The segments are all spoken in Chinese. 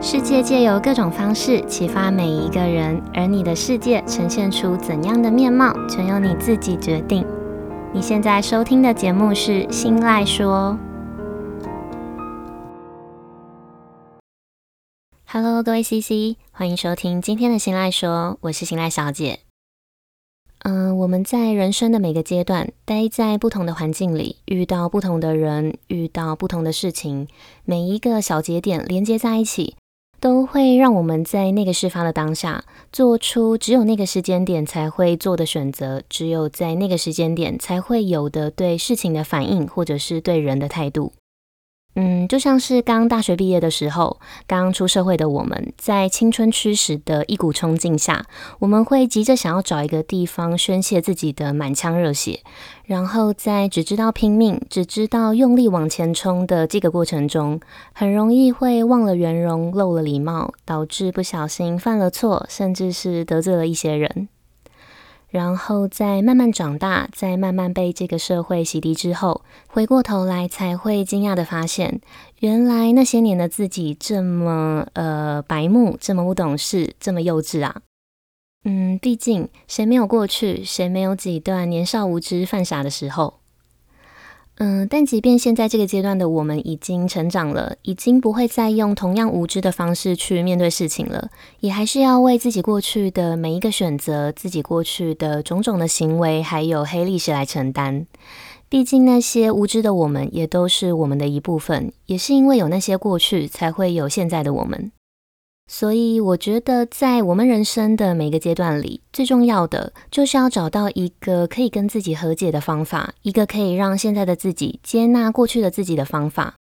世界借由各种方式启发每一个人，而你的世界呈现出怎样的面貌，全由你自己决定。你现在收听的节目是《新赖说》。Hello，各位 CC，欢迎收听今天的《新赖说》，我是新赖小姐。嗯，我们在人生的每个阶段，待在不同的环境里，遇到不同的人，遇到不同的事情，每一个小节点连接在一起。都会让我们在那个事发的当下，做出只有那个时间点才会做的选择，只有在那个时间点才会有的对事情的反应，或者是对人的态度。嗯，就像是刚大学毕业的时候，刚出社会的我们，在青春驱使的一股冲劲下，我们会急着想要找一个地方宣泄自己的满腔热血，然后在只知道拼命、只知道用力往前冲的这个过程中，很容易会忘了圆融、漏了礼貌，导致不小心犯了错，甚至是得罪了一些人。然后再慢慢长大，在慢慢被这个社会洗涤之后，回过头来才会惊讶的发现，原来那些年的自己这么呃白目，这么不懂事，这么幼稚啊。嗯，毕竟谁没有过去，谁没有几段年少无知、犯傻的时候？嗯，但即便现在这个阶段的我们已经成长了，已经不会再用同样无知的方式去面对事情了，也还是要为自己过去的每一个选择、自己过去的种种的行为，还有黑历史来承担。毕竟那些无知的我们，也都是我们的一部分，也是因为有那些过去，才会有现在的我们。所以，我觉得在我们人生的每个阶段里，最重要的就是要找到一个可以跟自己和解的方法，一个可以让现在的自己接纳过去的自己的方法。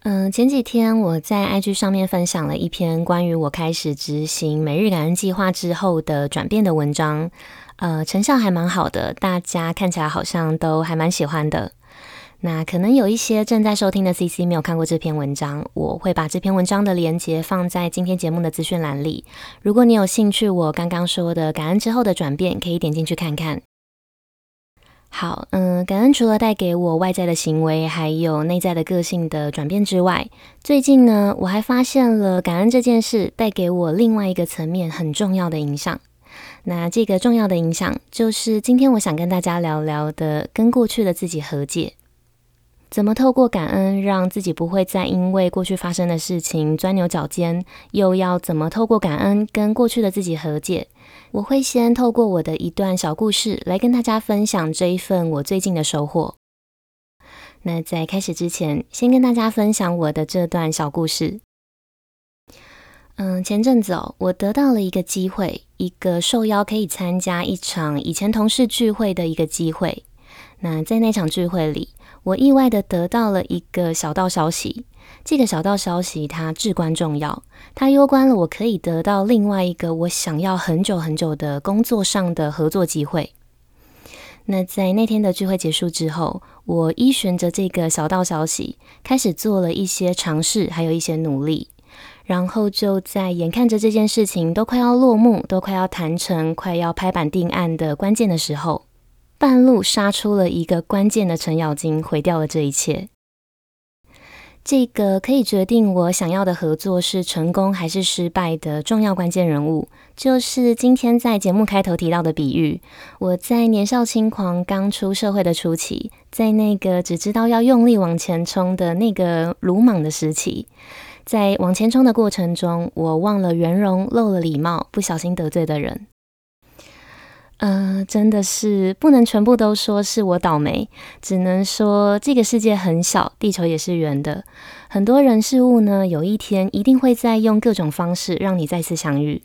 嗯，前几天我在 IG 上面分享了一篇关于我开始执行每日感恩计划之后的转变的文章，呃，成效还蛮好的，大家看起来好像都还蛮喜欢的。那可能有一些正在收听的 CC 没有看过这篇文章，我会把这篇文章的连结放在今天节目的资讯栏里。如果你有兴趣，我刚刚说的感恩之后的转变，可以点进去看看。好，嗯，感恩除了带给我外在的行为，还有内在的个性的转变之外，最近呢，我还发现了感恩这件事带给我另外一个层面很重要的影响。那这个重要的影响，就是今天我想跟大家聊聊的，跟过去的自己和解。怎么透过感恩让自己不会再因为过去发生的事情钻牛角尖？又要怎么透过感恩跟过去的自己和解？我会先透过我的一段小故事来跟大家分享这一份我最近的收获。那在开始之前，先跟大家分享我的这段小故事。嗯，前阵子哦，我得到了一个机会，一个受邀可以参加一场以前同事聚会的一个机会。那在那场聚会里，我意外的得到了一个小道消息，这个小道消息它至关重要，它攸关了我可以得到另外一个我想要很久很久的工作上的合作机会。那在那天的聚会结束之后，我依循着这个小道消息，开始做了一些尝试，还有一些努力，然后就在眼看着这件事情都快要落幕，都快要谈成，快要拍板定案的关键的时候。半路杀出了一个关键的程咬金，毁掉了这一切。这个可以决定我想要的合作是成功还是失败的重要关键人物，就是今天在节目开头提到的比喻。我在年少轻狂、刚出社会的初期，在那个只知道要用力往前冲的那个鲁莽的时期，在往前冲的过程中，我忘了圆融，漏了礼貌，不小心得罪的人。呃，真的是不能全部都说是我倒霉，只能说这个世界很小，地球也是圆的。很多人事物呢，有一天一定会再用各种方式让你再次相遇。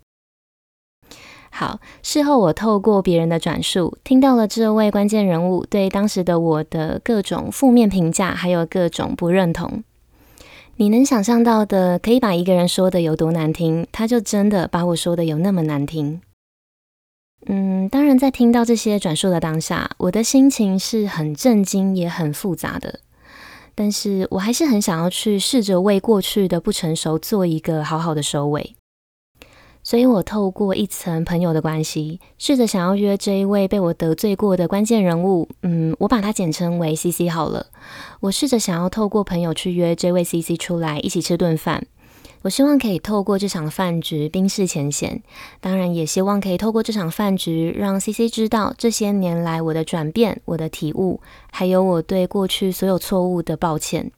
好，事后我透过别人的转述，听到了这位关键人物对当时的我的各种负面评价，还有各种不认同。你能想象到的，可以把一个人说的有多难听，他就真的把我说的有那么难听。嗯，当然，在听到这些转述的当下，我的心情是很震惊，也很复杂的。但是我还是很想要去试着为过去的不成熟做一个好好的收尾。所以我透过一层朋友的关系，试着想要约这一位被我得罪过的关键人物。嗯，我把它简称为 CC 好了。我试着想要透过朋友去约这位 CC 出来一起吃顿饭。我希望可以透过这场饭局冰释前嫌，当然也希望可以透过这场饭局让 CC 知道这些年来我的转变、我的体悟，还有我对过去所有错误的抱歉。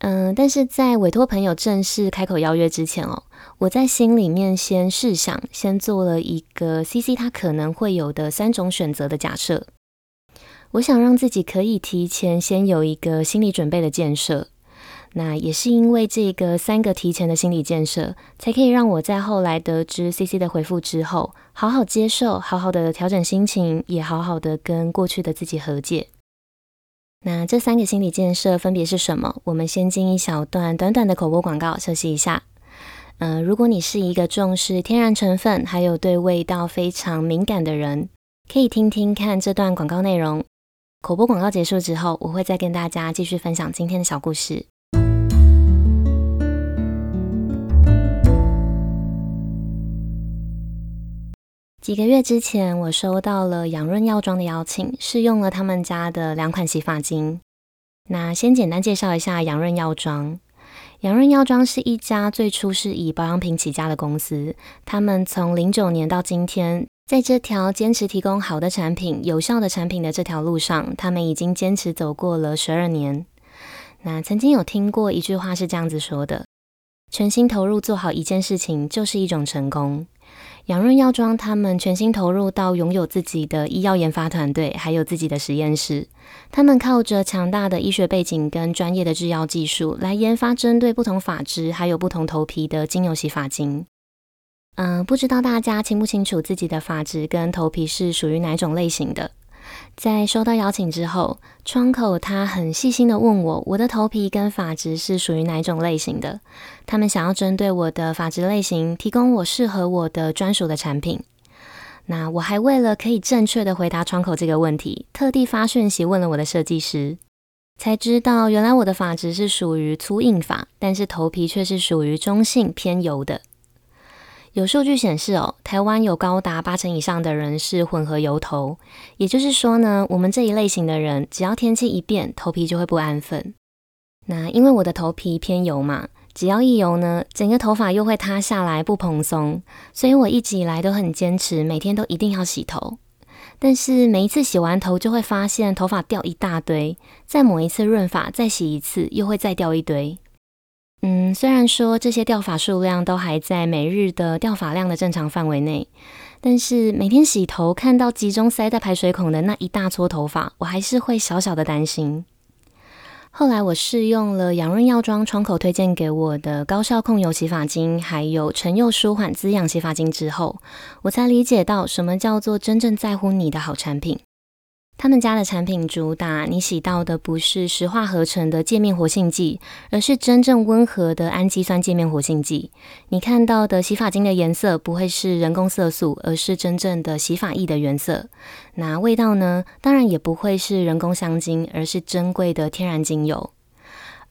嗯，但是在委托朋友正式开口邀约之前哦，我在心里面先试想，先做了一个 CC 他可能会有的三种选择的假设。我想让自己可以提前先有一个心理准备的建设。那也是因为这个三个提前的心理建设，才可以让我在后来得知 CC 的回复之后，好好接受，好好的调整心情，也好好的跟过去的自己和解。那这三个心理建设分别是什么？我们先进一小段短短的口播广告，休息一下。嗯、如果你是一个重视天然成分，还有对味道非常敏感的人，可以听听看这段广告内容。口播广告结束之后，我会再跟大家继续分享今天的小故事。几个月之前，我收到了养润药妆的邀请，试用了他们家的两款洗发精。那先简单介绍一下养润药妆。养润药妆是一家最初是以保养品起家的公司，他们从零九年到今天，在这条坚持提供好的产品、有效的产品的这条路上，他们已经坚持走过了十二年。那曾经有听过一句话是这样子说的：全心投入做好一件事情，就是一种成功。养润药妆，他们全心投入到拥有自己的医药研发团队，还有自己的实验室。他们靠着强大的医学背景跟专业的制药技术，来研发针对不同发质还有不同头皮的精油洗发精。嗯、不知道大家清不清楚自己的发质跟头皮是属于哪种类型的？在收到邀请之后，窗口他很细心的问我，我的头皮跟发质是属于哪种类型的？他们想要针对我的发质类型，提供我适合我的专属的产品。那我还为了可以正确的回答窗口这个问题，特地发讯息问了我的设计师，才知道原来我的发质是属于粗硬发，但是头皮却是属于中性偏油的。有数据显示哦，台湾有高达八成以上的人是混合油头，也就是说呢，我们这一类型的人，只要天气一变，头皮就会不安分。那因为我的头皮偏油嘛，只要一油呢，整个头发又会塌下来不蓬松，所以我一直以来都很坚持，每天都一定要洗头。但是每一次洗完头，就会发现头发掉一大堆，再抹一次润发，再洗一次，又会再掉一堆。嗯，虽然说这些掉发数量都还在每日的掉发量的正常范围内，但是每天洗头看到集中塞在排水孔的那一大撮头发，我还是会小小的担心。后来我试用了养润药妆窗口推荐给我的高效控油洗发精，还有晨佑舒缓滋养洗发精之后，我才理解到什么叫做真正在乎你的好产品。他们家的产品主打，你洗到的不是石化合成的界面活性剂，而是真正温和的氨基酸界面活性剂。你看到的洗发精的颜色不会是人工色素，而是真正的洗发液的原色。那味道呢？当然也不会是人工香精，而是珍贵的天然精油。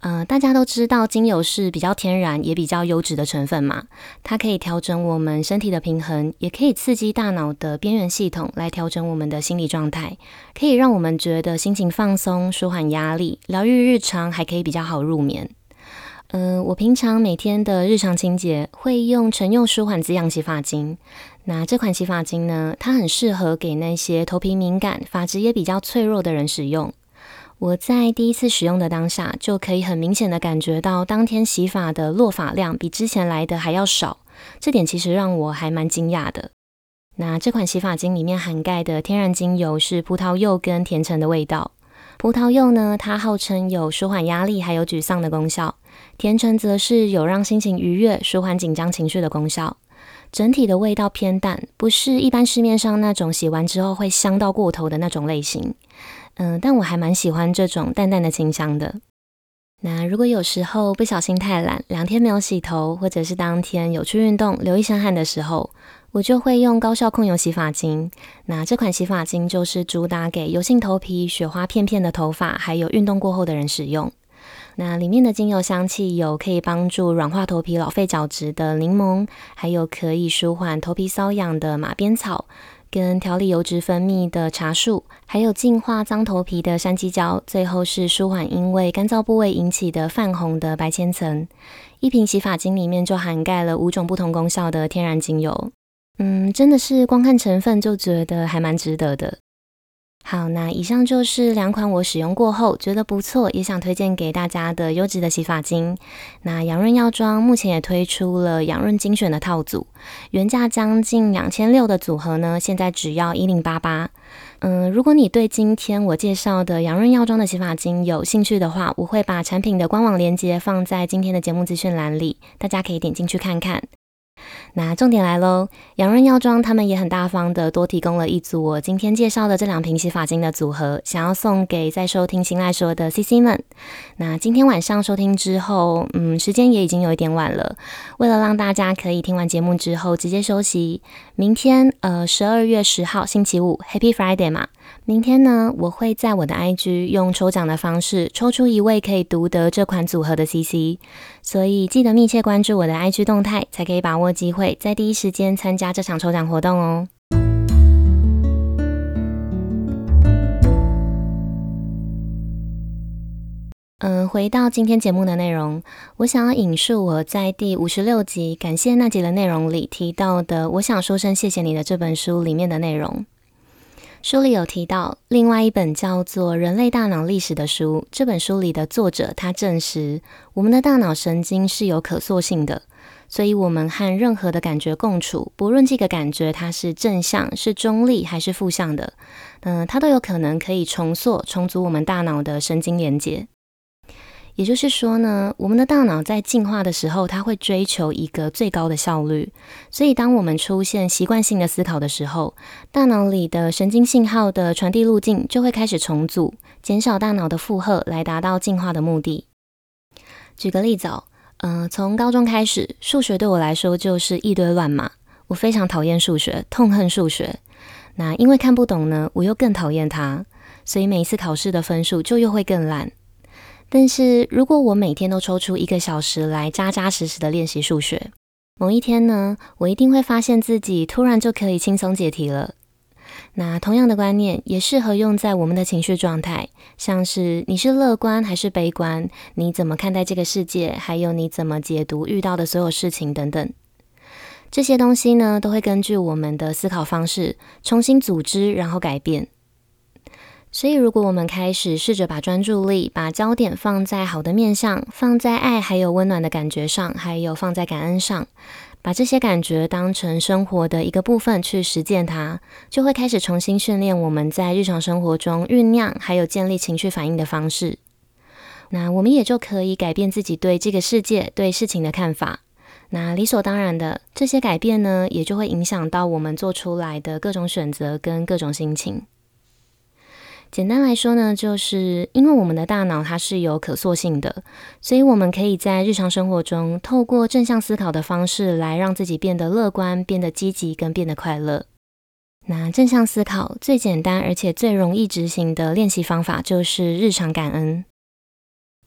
呃，大家都知道精油是比较天然也比较优质的成分嘛，它可以调整我们身体的平衡，也可以刺激大脑的边缘系统来调整我们的心理状态，可以让我们觉得心情放松、舒缓压力、疗愈日常，还可以比较好入眠。呃，我平常每天的日常清洁会用晨用舒缓滋养洗发精，那这款洗发精呢，它很适合给那些头皮敏感、发质也比较脆弱的人使用。我在第一次使用的当下，就可以很明显的感觉到当天洗发的落发量比之前来的还要少，这点其实让我还蛮惊讶的。那这款洗发精里面含盖的天然精油是葡萄柚跟甜橙的味道。葡萄柚呢，它号称有舒缓压力还有沮丧的功效；甜橙则是有让心情愉悦、舒缓紧张情绪的功效。整体的味道偏淡，不是一般市面上那种洗完之后会香到过头的那种类型。嗯，但我还蛮喜欢这种淡淡的清香的。那如果有时候不小心太懒，两天没有洗头，或者是当天有去运动流一身汗的时候，我就会用高效控油洗发精。那这款洗发精就是主打给油性头皮、雪花片片的头发，还有运动过后的人使用。那里面的精油香气有可以帮助软化头皮、老废角质的柠檬，还有可以舒缓头皮瘙痒的马鞭草。跟调理油脂分泌的茶树，还有净化脏头皮的山鸡椒，最后是舒缓因为干燥部位引起的泛红的白千层。一瓶洗发精里面就涵盖了五种不同功效的天然精油。嗯，真的是光看成分就觉得还蛮值得的。好，那以上就是两款我使用过后觉得不错，也想推荐给大家的优质的洗发精。那养润药妆目前也推出了养润精选的套组，原价将近两千六的组合呢，现在只要一零八八。嗯，如果你对今天我介绍的养润药妆的洗发精有兴趣的话，我会把产品的官网链接放在今天的节目资讯栏里，大家可以点进去看看。那重点来喽，养润药妆他们也很大方的多提供了一组我今天介绍的这两瓶洗发精的组合，想要送给在收听新赖说的 CC 们。那今天晚上收听之后，嗯，时间也已经有一点晚了，为了让大家可以听完节目之后直接休息，明天呃十二月十号星期五 Happy Friday 嘛。明天呢，我会在我的 IG 用抽奖的方式抽出一位可以独得这款组合的 CC，所以记得密切关注我的 IG 动态，才可以把握机会在第一时间参加这场抽奖活动哦。嗯，回到今天节目的内容，我想要引述我在第五十六集感谢那集的内容里提到的“我想说声谢谢你”的这本书里面的内容。书里有提到另外一本叫做《人类大脑历史》的书。这本书里的作者他证实，我们的大脑神经是有可塑性的，所以我们和任何的感觉共处，不论这个感觉它是正向、是中立还是负向的，嗯、它都有可能可以重塑、重组我们大脑的神经连接。也就是说呢，我们的大脑在进化的时候，它会追求一个最高的效率。所以，当我们出现习惯性的思考的时候，大脑里的神经信号的传递路径就会开始重组，减少大脑的负荷，来达到进化的目的。举个例子哦，嗯、从高中开始，数学对我来说就是一堆乱码。我非常讨厌数学，痛恨数学。那因为看不懂呢，我又更讨厌它，所以每一次考试的分数就又会更烂。但是如果我每天都抽出一个小时来扎扎实实的练习数学，某一天呢，我一定会发现自己突然就可以轻松解题了。那同样的观念也适合用在我们的情绪状态，像是你是乐观还是悲观，你怎么看待这个世界，还有你怎么解读遇到的所有事情等等。这些东西呢，都会根据我们的思考方式重新组织，然后改变。所以，如果我们开始试着把专注力、把焦点放在好的面上，放在爱还有温暖的感觉上，还有放在感恩上，把这些感觉当成生活的一个部分去实践它，就会开始重新训练我们在日常生活中酝酿还有建立情绪反应的方式。那我们也就可以改变自己对这个世界、对事情的看法。那理所当然的，这些改变呢，也就会影响到我们做出来的各种选择跟各种心情。简单来说呢，就是因为我们的大脑它是有可塑性的，所以我们可以在日常生活中透过正向思考的方式来让自己变得乐观、变得积极跟变得快乐。那正向思考最简单而且最容易执行的练习方法就是日常感恩。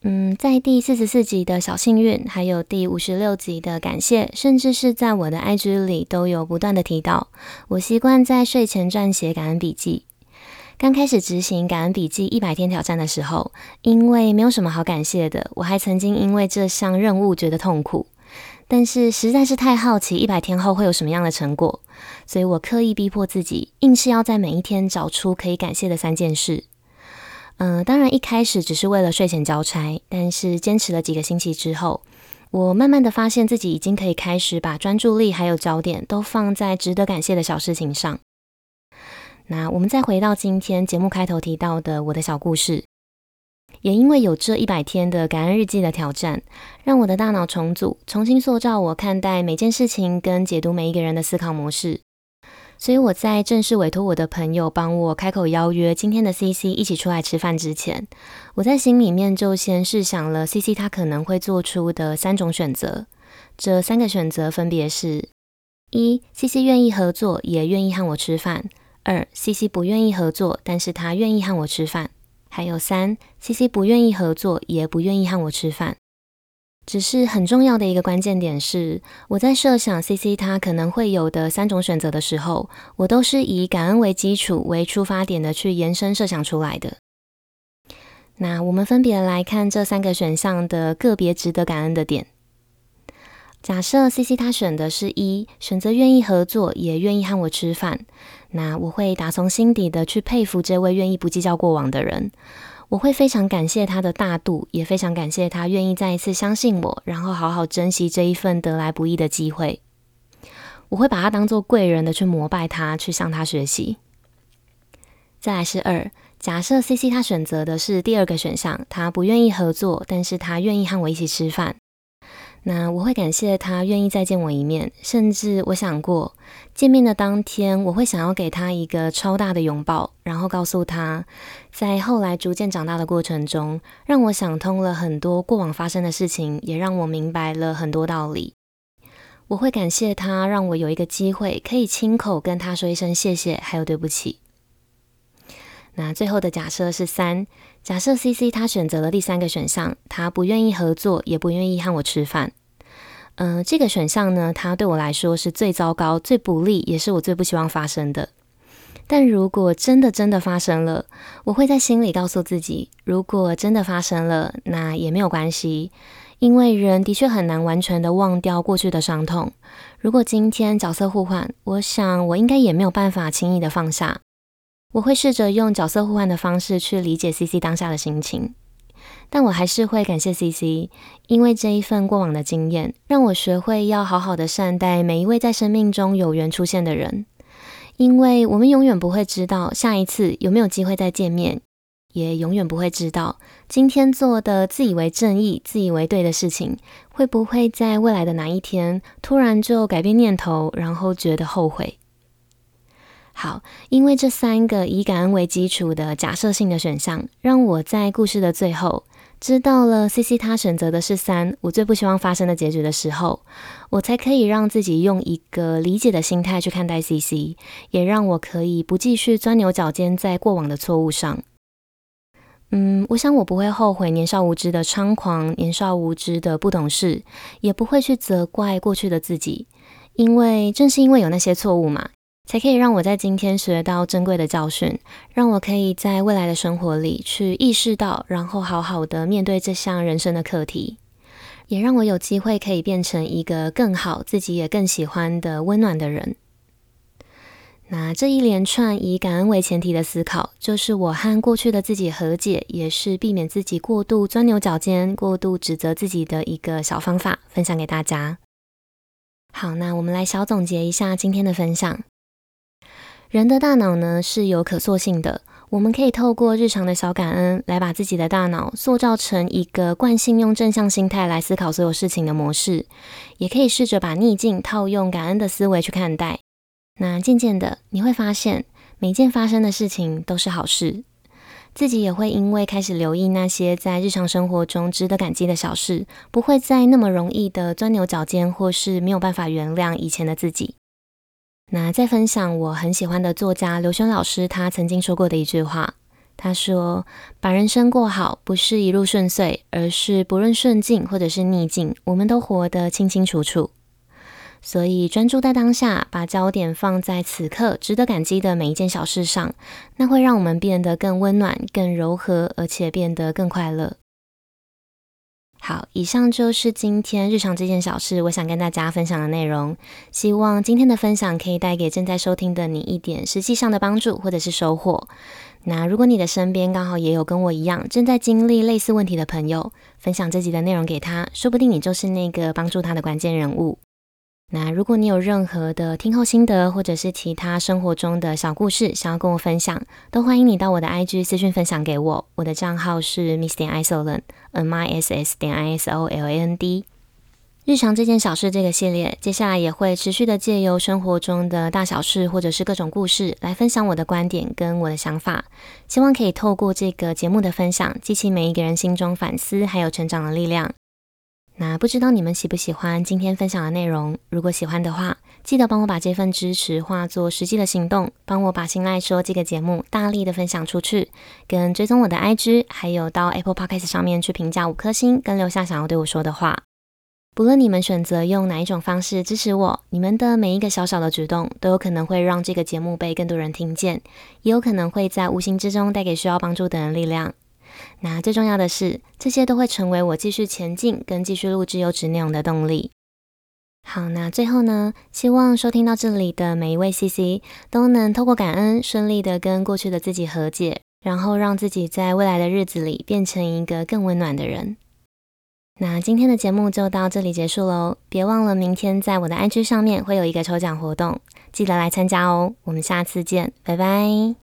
嗯，在第四十四集的小幸运，还有第五十六集的感谢，甚至是在我的 IG 里都有不断的提到。我习惯在睡前撰写感恩笔记。刚开始执行感恩笔记一百天挑战的时候，因为没有什么好感谢的，我还曾经因为这项任务觉得痛苦。但是实在是太好奇一百天后会有什么样的成果，所以我刻意逼迫自己，硬是要在每一天找出可以感谢的三件事。嗯、当然一开始只是为了睡前交差，但是坚持了几个星期之后，我慢慢的发现自己已经可以开始把专注力还有焦点都放在值得感谢的小事情上。那我们再回到今天节目开头提到的我的小故事，也因为有这一百天的感恩日记的挑战，让我的大脑重组，重新塑造我看待每件事情跟解读每一个人的思考模式。所以我在正式委托我的朋友帮我开口邀约今天的 CC 一起出来吃饭之前，我在心里面就先试想了 CC 他可能会做出的三种选择。这三个选择分别是：一，CC 愿意合作，也愿意和我吃饭。二，CC 不愿意合作，但是他愿意和我吃饭。还有三，CC 不愿意合作，也不愿意和我吃饭。只是很重要的一个关键点是，我在设想 CC 他可能会有的三种选择的时候，我都是以感恩为基础为出发点的去延伸设想出来的。那我们分别来看这三个选项的个别值得感恩的点。假设 CC 他选的是一，选择愿意合作，也愿意和我吃饭，那我会打从心底的去佩服这位愿意不计较过往的人。我会非常感谢他的大度，也非常感谢他愿意再一次相信我，然后好好珍惜这一份得来不易的机会。我会把他当做贵人的去膜拜他，去向他学习。再来是二，假设 CC 他选择的是第二个选项，他不愿意合作，但是他愿意和我一起吃饭。那我会感谢他愿意再见我一面，甚至我想过见面的当天，我会想要给他一个超大的拥抱，然后告诉他，在后来逐渐长大的过程中，让我想通了很多过往发生的事情，也让我明白了很多道理。我会感谢他，让我有一个机会可以亲口跟他说一声谢谢，还有对不起。那最后的假设是三，假设 CC 他选择了第三个选项，他不愿意合作，也不愿意和我吃饭。嗯、这个选项呢，他对我来说是最糟糕、最不利，也是我最不希望发生的。但如果真的真的发生了，我会在心里告诉自己，如果真的发生了，那也没有关系，因为人的确很难完全的忘掉过去的伤痛。如果今天角色互换，我想我应该也没有办法轻易的放下。我会试着用角色互换的方式去理解 CC 当下的心情，但我还是会感谢 CC，因为这一份过往的经验，让我学会要好好的善待每一位在生命中有缘出现的人，因为我们永远不会知道下一次有没有机会再见面，也永远不会知道今天做的自以为正义、自以为对的事情，会不会在未来的哪一天突然就改变念头，然后觉得后悔。好，因为这三个以感恩为基础的假设性的选项，让我在故事的最后知道了 CC 他选择的是三，我最不希望发生的结局的时候，我才可以让自己用一个理解的心态去看待 CC，也让我可以不继续钻牛角尖在过往的错误上。嗯，我想我不会后悔年少无知的猖狂，年少无知的不懂事，也不会去责怪过去的自己，因为正是因为有那些错误嘛。才可以让我在今天学到珍贵的教训，让我可以在未来的生活里去意识到，然后好好的面对这项人生的课题，也让我有机会可以变成一个更好、自己也更喜欢的温暖的人。那这一连串以感恩为前提的思考，就是我和过去的自己和解，也是避免自己过度钻牛角尖、过度指责自己的一个小方法，分享给大家。好，那我们来小总结一下今天的分享。人的大脑呢，是有可塑性的，我们可以透过日常的小感恩来把自己的大脑塑造成一个惯性用正向心态来思考所有事情的模式，也可以试着把逆境套用感恩的思维去看待。那渐渐的你会发现，每件发生的事情都是好事，自己也会因为开始留意那些在日常生活中值得感激的小事，不会再那么容易的钻牛角尖，或是没有办法原谅以前的自己。那再分享我很喜欢的作家刘轩老师，他曾经说过的一句话，他说：“把人生过好，不是一路顺遂，而是不论顺境或者是逆境，我们都活得清清楚楚。所以专注在当下，把焦点放在此刻值得感激的每一件小事上，那会让我们变得更温暖、更柔和，而且变得更快乐。”好，以上就是今天日常这件小事，我想跟大家分享的内容。希望今天的分享可以带给正在收听的你一点实际上的帮助或者是收获。那如果你的身边刚好也有跟我一样正在经历类似问题的朋友，分享这集的内容给他，说不定你就是那个帮助他的关键人物。那如果你有任何的听后心得，或者是其他生活中的小故事想要跟我分享，都欢迎你到我的 IG 私讯分享给我。我的账号是 miss 点 isoland，m i s s 点 i s o l a n d。日常这件小事这个系列，接下来也会持续的借由生活中的大小事，或者是各种故事，来分享我的观点跟我的想法。希望可以透过这个节目的分享，激起每一个人心中反思还有成长的力量。那不知道你们喜不喜欢今天分享的内容？如果喜欢的话，记得帮我把这份支持化作实际的行动，帮我把心赖说这个节目大力的分享出去，跟追踪我的 IG，还有到 Apple Podcast 上面去评价五颗星，跟留下想要对我说的话。不论你们选择用哪一种方式支持我，你们的每一个小小的举动都有可能会让这个节目被更多人听见，也有可能会在无形之中带给需要帮助的人力量。那最重要的是，这些都会成为我继续前进跟继续录制优质内容的动力。好，那最后呢，希望收听到这里的每一位 CC 都能透过感恩，顺利的跟过去的自己和解，然后让自己在未来的日子里变成一个更温暖的人。那今天的节目就到这里结束喽，别忘了明天在我的 IG 上面会有一个抽奖活动，记得来参加哦。我们下次见，拜拜。